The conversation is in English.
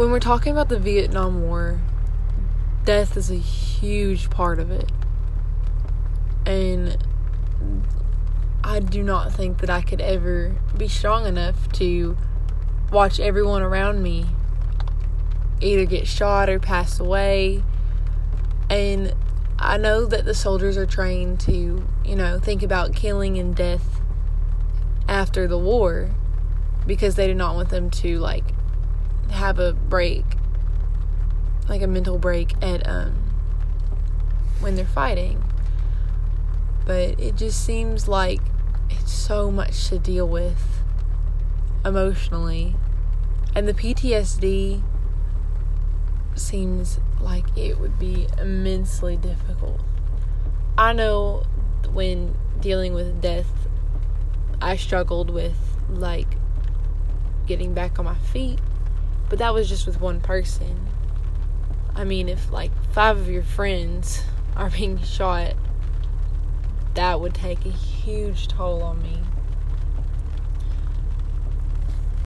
when we're talking about the Vietnam War, death is a huge part of it. And I do not think that I could ever be strong enough to watch everyone around me either get shot or pass away. And I know that the soldiers are trained to, you know, think about killing and death after the war because they do not want them to like have a break like a mental break at um when they're fighting. But it just seems like it's so much to deal with emotionally. And the PTSD seems like it would be immensely difficult. I know when dealing with death I struggled with like getting back on my feet but that was just with one person. I mean, if like five of your friends are being shot, that would take a huge toll on me.